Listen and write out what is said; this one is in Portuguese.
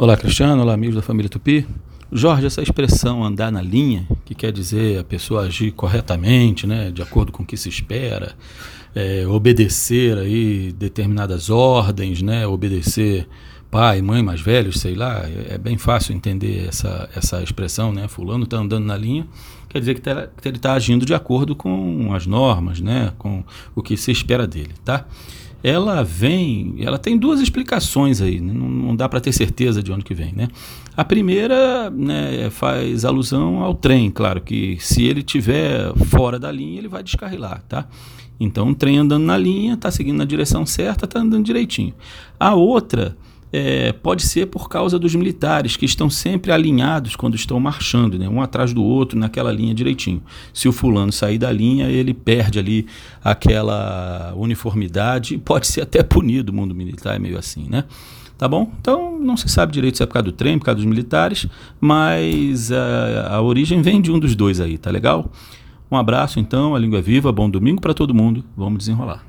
Olá, Cristiano. Olá, amigos da família Tupi. Jorge, essa expressão andar na linha, que quer dizer a pessoa agir corretamente, né, de acordo com o que se espera, é, obedecer aí determinadas ordens, né, obedecer pai, mãe mais velhos, sei lá, é, é bem fácil entender essa, essa expressão, né, fulano está andando na linha, quer dizer que, tá, que ele está agindo de acordo com as normas, né, com o que se espera dele, tá? Ela vem, ela tem duas explicações aí, né? não, não, dá para ter certeza de onde que vem, né? A primeira né, faz alusão ao trem, claro que se ele tiver fora da linha ele vai descarrilar, tá? Então, um trem andando na linha, está seguindo na direção certa, está andando direitinho. A outra é, pode ser por causa dos militares que estão sempre alinhados quando estão marchando, né? um atrás do outro naquela linha direitinho. Se o fulano sair da linha, ele perde ali aquela uniformidade e pode ser até punido. O mundo militar é meio assim, né? Tá bom? Então não se sabe direito se é por causa do trem, por causa dos militares, mas a, a origem vem de um dos dois aí, tá legal? Um abraço então, a língua é viva, bom domingo para todo mundo. Vamos desenrolar.